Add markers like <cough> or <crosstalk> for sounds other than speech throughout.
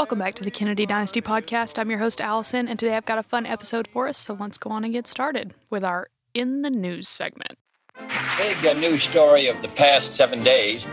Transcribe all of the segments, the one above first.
Welcome back to the Kennedy Dynasty podcast. I'm your host, Alyson, and today I've got a fun episode for us, so let's go on and get started with our In the News segment. Big uh, news story of the past seven days.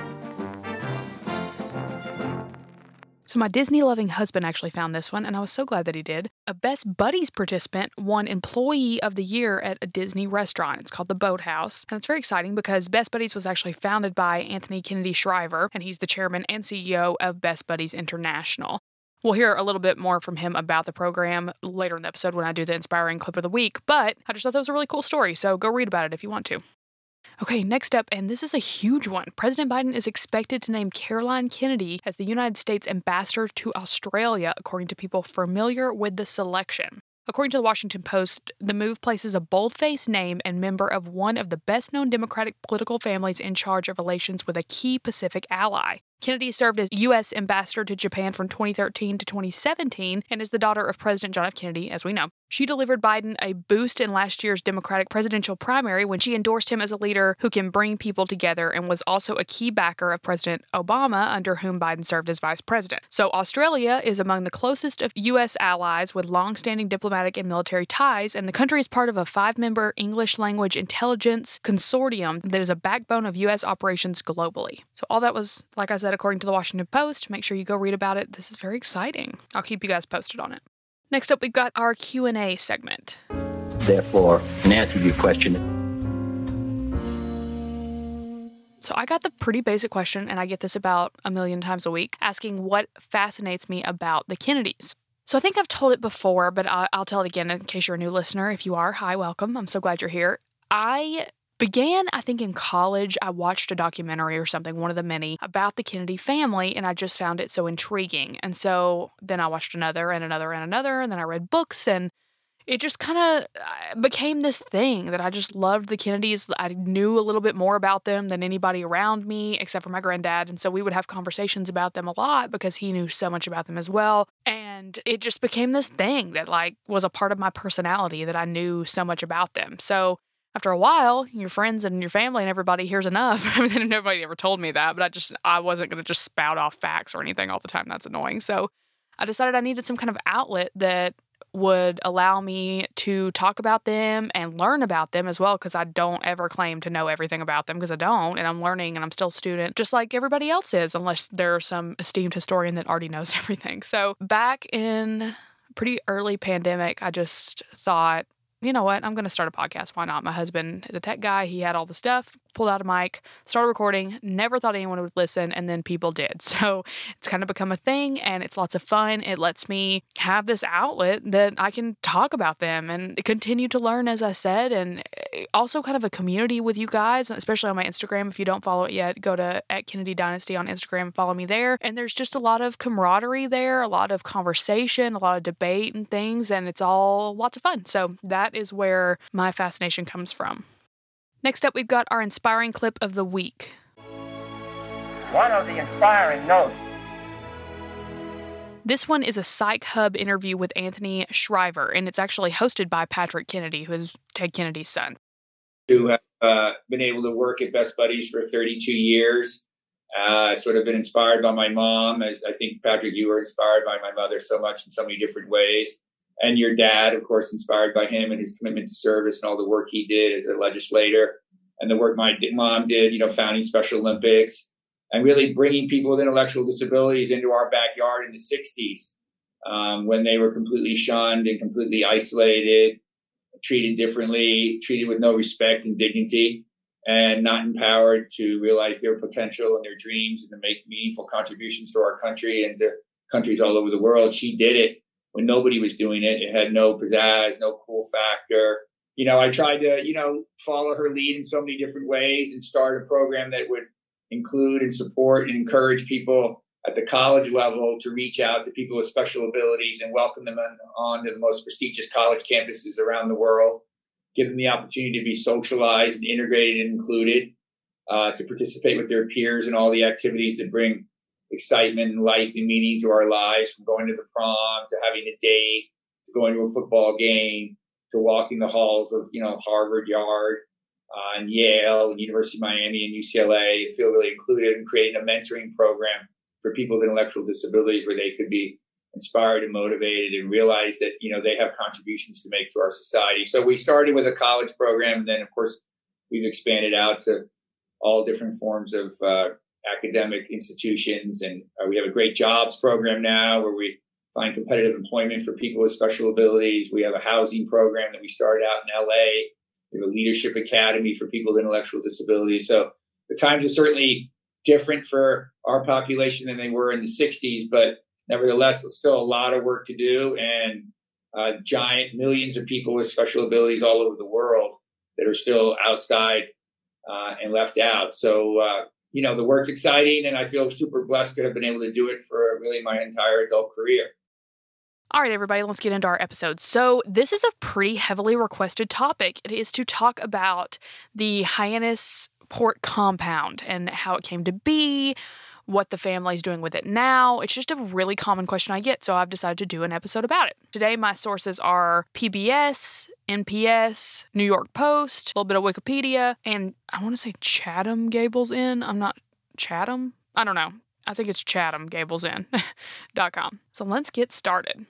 So, my Disney loving husband actually found this one, and I was so glad that he did. A Best Buddies participant won Employee of the Year at a Disney restaurant. It's called the Boathouse. And it's very exciting because Best Buddies was actually founded by Anthony Kennedy Shriver, and he's the chairman and CEO of Best Buddies International. We'll hear a little bit more from him about the program later in the episode when I do the inspiring clip of the week, but I just thought that was a really cool story, so go read about it if you want to. Okay, next up, and this is a huge one. President Biden is expected to name Caroline Kennedy as the United States ambassador to Australia, according to people familiar with the selection. According to the Washington Post, the move places a bold-faced name and member of one of the best-known Democratic political families in charge of relations with a key Pacific ally. Kennedy served as U.S. ambassador to Japan from 2013 to 2017 and is the daughter of President John F. Kennedy, as we know. She delivered Biden a boost in last year's Democratic presidential primary when she endorsed him as a leader who can bring people together and was also a key backer of President Obama, under whom Biden served as vice president. So, Australia is among the closest of U.S. allies with long-standing diplomatic and military ties, and the country is part of a five member English language intelligence consortium that is a backbone of U.S. operations globally. So, all that was, like I said, according to the Washington Post. Make sure you go read about it. This is very exciting. I'll keep you guys posted on it. Next up, we've got our Q&A segment. Therefore, in answer to your question, So I got the pretty basic question, and I get this about a million times a week, asking what fascinates me about the Kennedys. So I think I've told it before, but I'll tell it again in case you're a new listener. If you are, hi, welcome. I'm so glad you're here. I began, I think, in college. I watched a documentary or something, one of the many, about the Kennedy family, and I just found it so intriguing. And so then I watched another and another and another, and then I read books, and it just kind of uh, became this thing that I just loved the Kennedys. I knew a little bit more about them than anybody around me, except for my granddad. And so we would have conversations about them a lot because he knew so much about them as well. And it just became this thing that, like, was a part of my personality that I knew so much about them. So after a while, your friends and your family and everybody hears enough. <laughs> I mean, nobody ever told me that, but I just, I wasn't going to just spout off facts or anything all the time. That's annoying. So I decided I needed some kind of outlet that would allow me to talk about them and learn about them as well because I don't ever claim to know everything about them because I don't and I'm learning and I'm still a student just like everybody else is unless there's some esteemed historian that already knows <laughs> everything. So back in pretty early pandemic, I just thought you know what? I'm going to start a podcast. Why not? My husband is a tech guy. He had all the stuff, pulled out a mic, started recording, never thought anyone would listen, and then people did. <laughs> So it's kind of become a thing and it's lots of fun. It lets me have this outlet that I can talk about them and continue to learn, as I said, and eh, also kind of a community with you guys, especially on my Instagram. If you don't follow it yet, go to at Kennedy Dynasty on Instagram and follow me there. And there's just a lot of camaraderie there, a lot of conversation, a lot of debate and things, and it's all lots of fun. So that is where my fascination comes from. Next up, we've got our inspiring clip of the week. One of the inspiring notes This one is a Psych Hub interview with Anthony Shriver, and it's actually hosted by Patrick Kennedy, who is Ted Kennedy's son. who have uh, been able to work at Best Buddies for 32 years. Uh, sort of been inspired by my mom, as I think Patrick, you were inspired by my mother so much in so many different ways. And your dad, of course, inspired by him and his commitment to service and all the work he did as a legislator and the work my mom did, you know, founding Special Olympics and really bringing people with intellectual disabilities into our backyard in the 60s um, when they were completely shunned and completely isolated treated differently, treated with no respect and dignity, and not empowered to realize their potential and their dreams and to make meaningful contributions to our country and to countries all over the world. She did it when nobody was doing it. It had no pizzazz, no cool factor. You know, I tried to, you know, follow her lead in so many different ways and start a program that would include and support and encourage people at the college level to reach out to people with special abilities and welcome them on, on to the most prestigious college campuses around the world, give them the opportunity to be socialized and integrated and included, uh, to participate with their peers in all the activities that bring excitement and life and meaning to our lives, from going to the prom to having a date to going to a football game to walking the halls of you know Harvard Yard uh, and Yale and University of Miami and UCLA. Feel really included and creating a mentoring program for people with intellectual disabilities where they could be inspired and motivated and realize that you know they have contributions to make to our society. So we started with a college program, and then of course we've expanded out to all different forms of uh, academic institutions, and uh, we have a great jobs program now where we find competitive employment for people with special abilities. We have a housing program that we started out in LA. We have a leadership academy for people with intellectual disabilities. So the times are certainly different for our population than they were in the 60s, but nevertheless, there's still a lot of work to do and uh, giant millions of people with special abilities all over the world that are still outside uh, and left out. So, uh, you know, the work's exciting and I feel super blessed to have been able to do it for really my entire adult career. All right, everybody, let's get into our episode. So, this is a pretty heavily requested topic. It is to talk about the Hyannis Port compound and how it came to be, what the family's doing with it now. It's just a really common question I get, so I've decided to do an episode about it. Today, my sources are PBS, NPS, New York Post, a little bit of Wikipedia, and I want to say Chatham Gables Inn. I'm not Chatham. I don't know. I think it's Chatham Gables <laughs> so let's get started.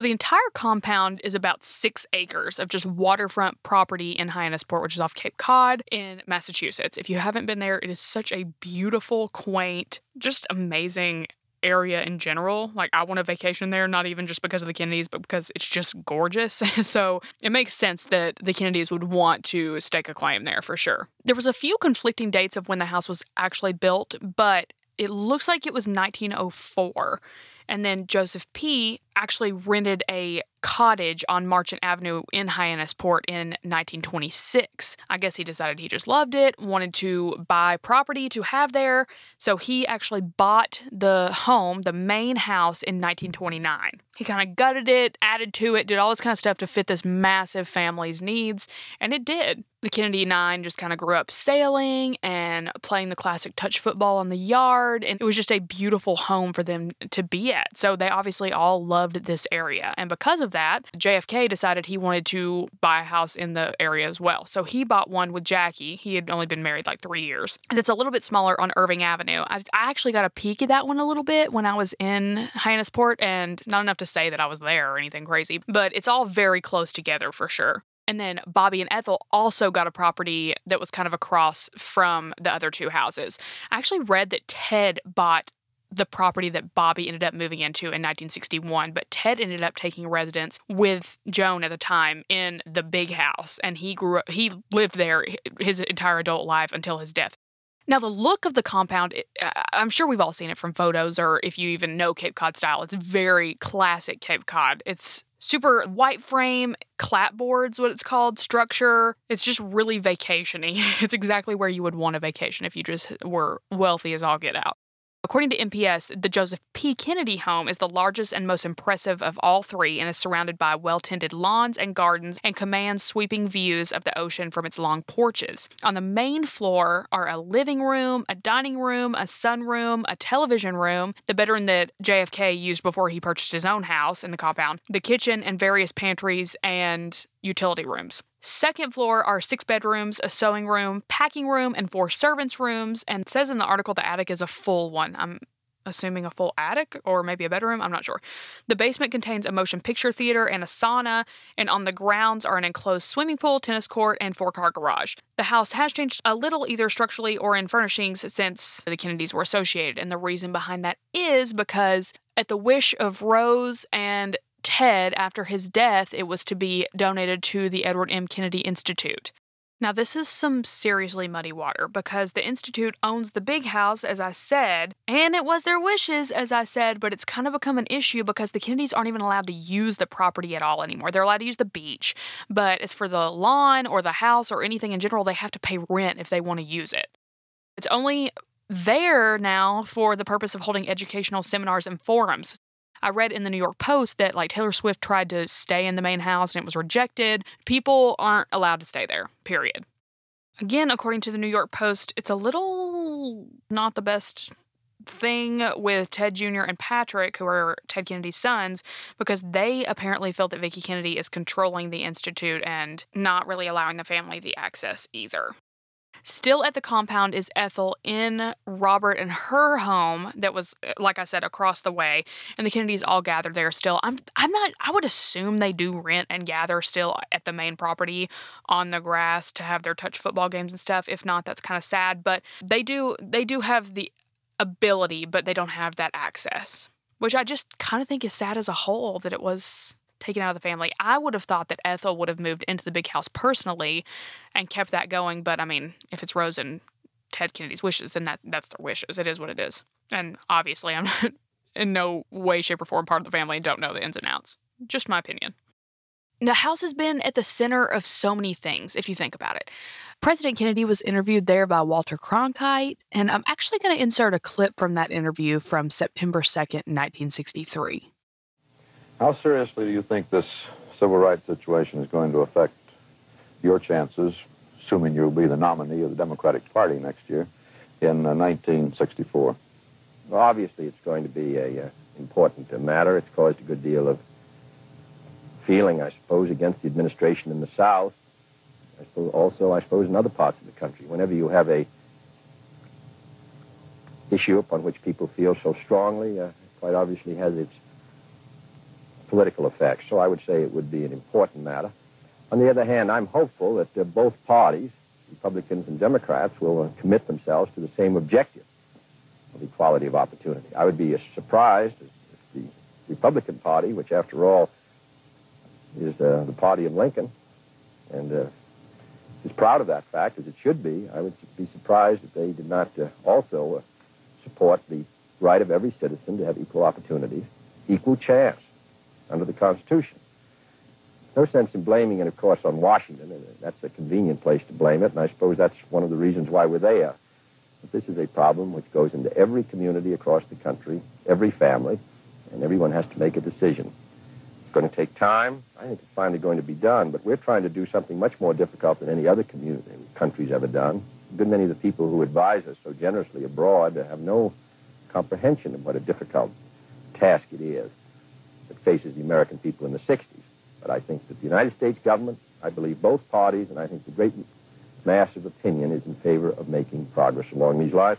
The entire compound is about six acres of just waterfront property in Hyannisport, which is off Cape Cod in Massachusetts. If you haven't been there, it is such a beautiful, quaint, just amazing area in general. Like, I want a vacation there, not even just because of the Kennedys, but because it's just gorgeous. <laughs> so it makes sense that the Kennedys would want to stake a claim there for sure. There was a few conflicting dates of when the house was actually built, but it looks like it was 1904. And then Joseph P. actually rented a cottage on Marchant Avenue in Hyannisport in 1926. I guess he decided he just loved it, wanted to buy property to have there, so he actually bought the home, the main house, in 1929. He kind of gutted it, added to it, did all this kind of stuff to fit this massive family's needs, and it did. The Kennedy Nine just kind of grew up sailing and playing the classic touch football on the yard, and it was just a beautiful home for them to be at. So they obviously all loved this area, and because of of that, JFK decided he wanted to buy a house in the area as well. So he bought one with Jackie. He had only been married like three years. And it's a little bit smaller on Irving Avenue. I, I actually got a peek at that one a little bit when I was in Hyannisport, and not enough to say that I was there or anything crazy, but it's all very close together for sure. And then Bobby and Ethel also got a property that was kind of across from the other two houses. I actually read that Ted bought the property that Bobby ended up moving into in 1961, but Ted ended up taking residence with Joan at the time in the big house, and he grew up, he lived there his entire adult life until his death. Now, the look of the compound, I'm sure we've all seen it from photos or if you even know Cape Cod style. It's very classic Cape Cod. It's super white frame, clapboards, what it's called, structure. It's just really vacationy. <laughs> It's exactly where you would want a vacation if you just were wealthy as all get out. According to NPS, the Joseph P. Kennedy home is the largest and most impressive of all three and is surrounded by well tended lawns and gardens and commands sweeping views of the ocean from its long porches. On the main floor are a living room, a dining room, a sunroom, a television room, the bedroom that JFK used before he purchased his own house in the compound, the kitchen, and various pantries and utility rooms. Second floor are six bedrooms, a sewing room, packing room, and four servants' rooms. And says in the article the attic is a full one. I'm assuming a full attic or maybe a bedroom. I'm not sure. The basement contains a motion picture theater and a sauna, and on the grounds are an enclosed swimming pool, tennis court, and four car garage. The house has changed a little either structurally or in furnishings since the Kennedys were associated, and the reason behind that is because at the wish of Rose and Ted, after his death, it was to be donated to the Edward M. Kennedy Institute. Now, this is some seriously muddy water because the Institute owns the big house, as I said, and it was their wishes, as I said, but it's kind of become an issue because the Kennedys aren't even allowed to use the property at all anymore. They're allowed to use the beach, but as for the lawn or the house or anything in general, they have to pay rent if they want to use it. It's only there now for the purpose of holding educational seminars and forums. I read in the New York Post that like Taylor Swift tried to stay in the main house and it was rejected. People aren't allowed to stay there, period. Again, according to the New York Post, it's a little not the best thing with Ted Jr. and Patrick, who are Ted Kennedy's sons, because they apparently felt that Vicki Kennedy is controlling the Institute and not really allowing the family the access either. Still at the compound is Ethel in Robert and her home that was uh, like I said across the way and the Kennedys all gathered there still. I'm I'm not I would assume they do rent and gather still at the main property on the grass to have their touch football games and stuff. If not that's kind of sad, but they do they do have the ability but they don't have that access, which I just kind of think is sad as a whole that it was taken out of the family. I would have thought that Ethel would have moved into the big house personally and kept that going. But I mean, if it's Rose and Ted Kennedy's wishes, then that that's their wishes. It is what it is. And obviously, I'm not <laughs> in no way, shape, or form part of the family and don't know the ins and outs. Just my opinion. The house has been at the center of so many things, if you think about it. President Kennedy was interviewed there by Walter Cronkite, and I'm actually going to insert a clip from that interview from September 2nd, 1963. How seriously do you think this civil rights situation is going to affect your chances, assuming you'll be the nominee of the Democratic Party next year, in uh, 1964? Well, obviously, it's going to be a uh, important uh, matter. It's caused a good deal of feeling, I suppose, against the administration in the South. I suppose also, I suppose, in other parts of the country. Whenever you have a issue upon which people feel so strongly, uh, quite obviously has its political effects. So I would say it would be an important matter. On the other hand, I'm hopeful that uh, both parties, Republicans and Democrats, will uh, commit themselves to the same objective of equality of opportunity. I would be surprised if the Republican Party, which after all is uh, the party of Lincoln, and uh, is proud of that fact, as it should be, I would be surprised if they did not uh, also uh, support the right of every citizen to have equal opportunities, equal chance under the Constitution. No sense in blaming it, of course, on Washington. That's a convenient place to blame it, and I suppose that's one of the reasons why we're there. But this is a problem which goes into every community across the country, every family, and everyone has to make a decision. It's going to take time. I think it's finally going to be done, but we're trying to do something much more difficult than any other community, country's ever done. A good many of the people who advise us so generously abroad have no comprehension of what a difficult task it is that faces the American people in the 60s. But I think that the United States government, I believe both parties, and I think the great mass of opinion is in favor of making progress along these lines.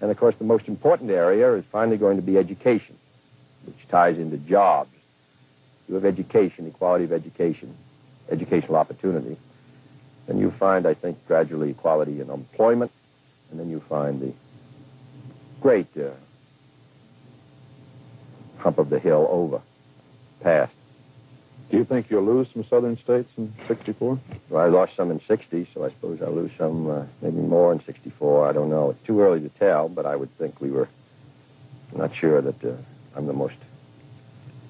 And of course, the most important area is finally going to be education, which ties into jobs. You have education, equality of education, educational opportunity. And you find, I think, gradually equality in employment, and then you find the great uh, hump of the hill over passed. Do you think you'll lose some southern states in 64? Well, I lost some in 60, so I suppose I'll lose some, uh, maybe more in 64. I don't know. It's too early to tell, but I would think we were I'm not sure that uh, I'm the most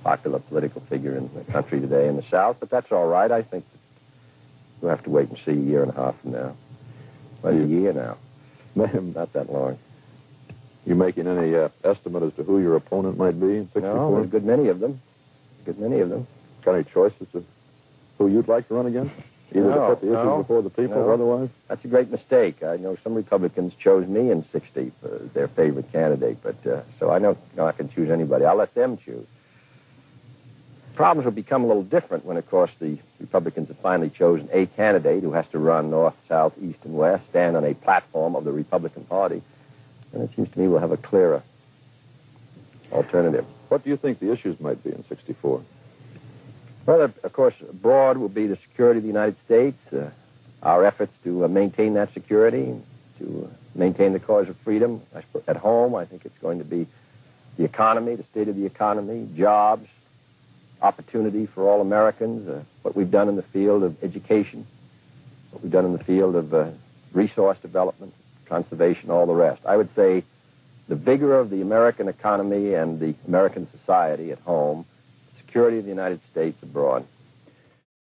popular political figure in the country today in the South, but that's all right. I think we'll have to wait and see a year and a half from now. Well, a year now. <laughs> Ma'am not that long. You making any uh, estimate as to who your opponent might be in 64? No, there's a good many of them good many of them. Got any choices of who you'd like to run against? Either no, to put the issues no, before the people no. or otherwise? That's a great mistake. I know some Republicans chose me in 60 as their favorite candidate, but uh, so I know you know, I can choose anybody. I'll let them choose. Problems will become a little different when, of course, the Republicans have finally chosen a candidate who has to run north, south, east, and west, stand on a platform of the Republican Party. And it seems to me we'll have a clearer alternative. What do you think the issues might be in 64? Well, of course, broad will be the security of the United States, uh, our efforts to uh, maintain that security, to uh, maintain the cause of freedom. At home, I think it's going to be the economy, the state of the economy, jobs, opportunity for all Americans, uh, what we've done in the field of education, what we've done in the field of uh, resource development, conservation, all the rest. I would say the vigor of the American economy and the American society at home, security of the United States abroad.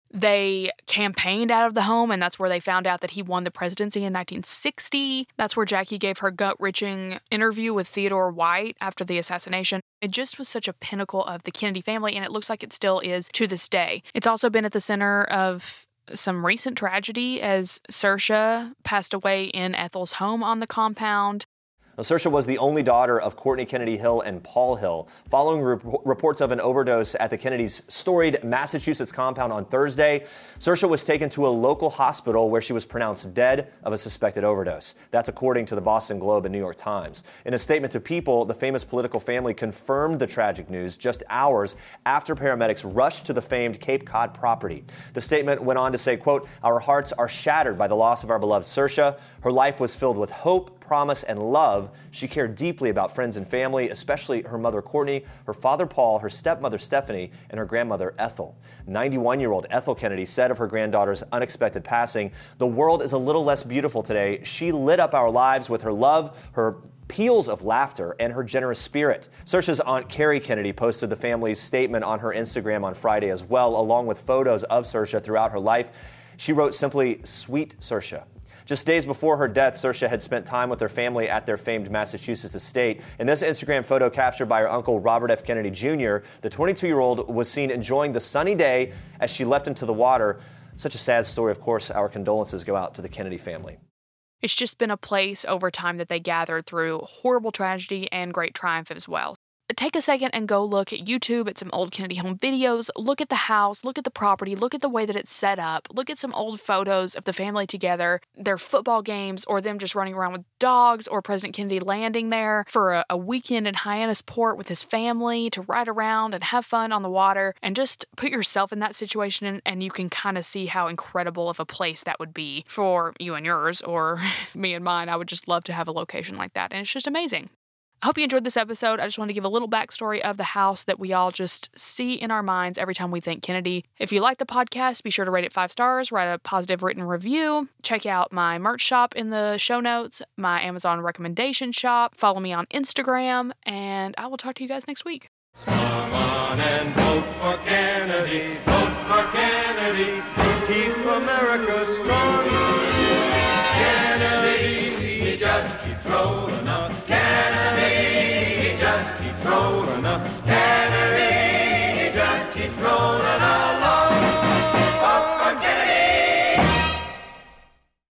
They campaigned out of the home, and that's where they found out that he won the presidency in 1960. That's where Jackie gave her gut wrenching interview with Theodore White after the assassination. It just was such a pinnacle of the Kennedy family, and it looks like it still is to this day. It's also been at the center of some recent tragedy as Saoirse passed away in Ethel's home on the compound. Saoirse was the only daughter of Courtney Kennedy Hill and Paul Hill. Following reports of an overdose at the Kennedys' storied Massachusetts compound on Thursday, Saoirse was taken to a local hospital where she was pronounced dead of a suspected overdose. That's according to the Boston Globe and New York Times. In a statement to People, the famous political family confirmed the tragic news just hours after paramedics rushed to the famed Cape Cod property. The statement went on to say, quote, Our hearts are shattered by the loss of our beloved Saoirse. Her life was filled with hope, promise, and love. She cared deeply about friends and family, especially her mother Courtney, her father Paul, her stepmother Stephanie, and her grandmother Ethel. 91 year old Ethel Kennedy said of her granddaughter's unexpected passing, The world is a little less beautiful today. She lit up our lives with her love, her peals of laughter, and her generous spirit. Saoirse's aunt Kerry Kennedy posted the family's statement on her Instagram on Friday as well, along with photos of Saoirse throughout her life. She wrote simply, Sweet Saoirse. Just days before her death, Saoirse had spent time with her family at their famed Massachusetts estate. In this Instagram photo captured by her uncle Robert F. Kennedy Jr., the 22 year old was seen enjoying the sunny day as she leapt into the water. Such a sad story. Of course, our condolences go out to the Kennedy family. It's just been a place over time that they gathered through horrible tragedy and great triumph as well take a second and go look at YouTube at some old Kennedy home videos. Look at the house, look at the property, look at the way that it's set up, look at some old photos of the family together, their football games, or them just running around with dogs, or President Kennedy landing there for a, a weekend in Hyannisport with his family to ride around and have fun on the water. And just put yourself in that situation, and, and you can kind of see how incredible of a place that would be for you and yours, or <laughs> me and mine. I would just love to have a location like that. And it's just amazing. I hope you enjoyed this episode. I just want to give a little backstory of the house that we all just see in our minds every time we think Kennedy. If you like the podcast, be sure to rate it five stars, write a positive written review, check out my merch shop in the show notes, my Amazon recommendation shop, follow me on Instagram, and I will talk to you guys next week. Come on and vote for Kennedy, vote for Kennedy, keep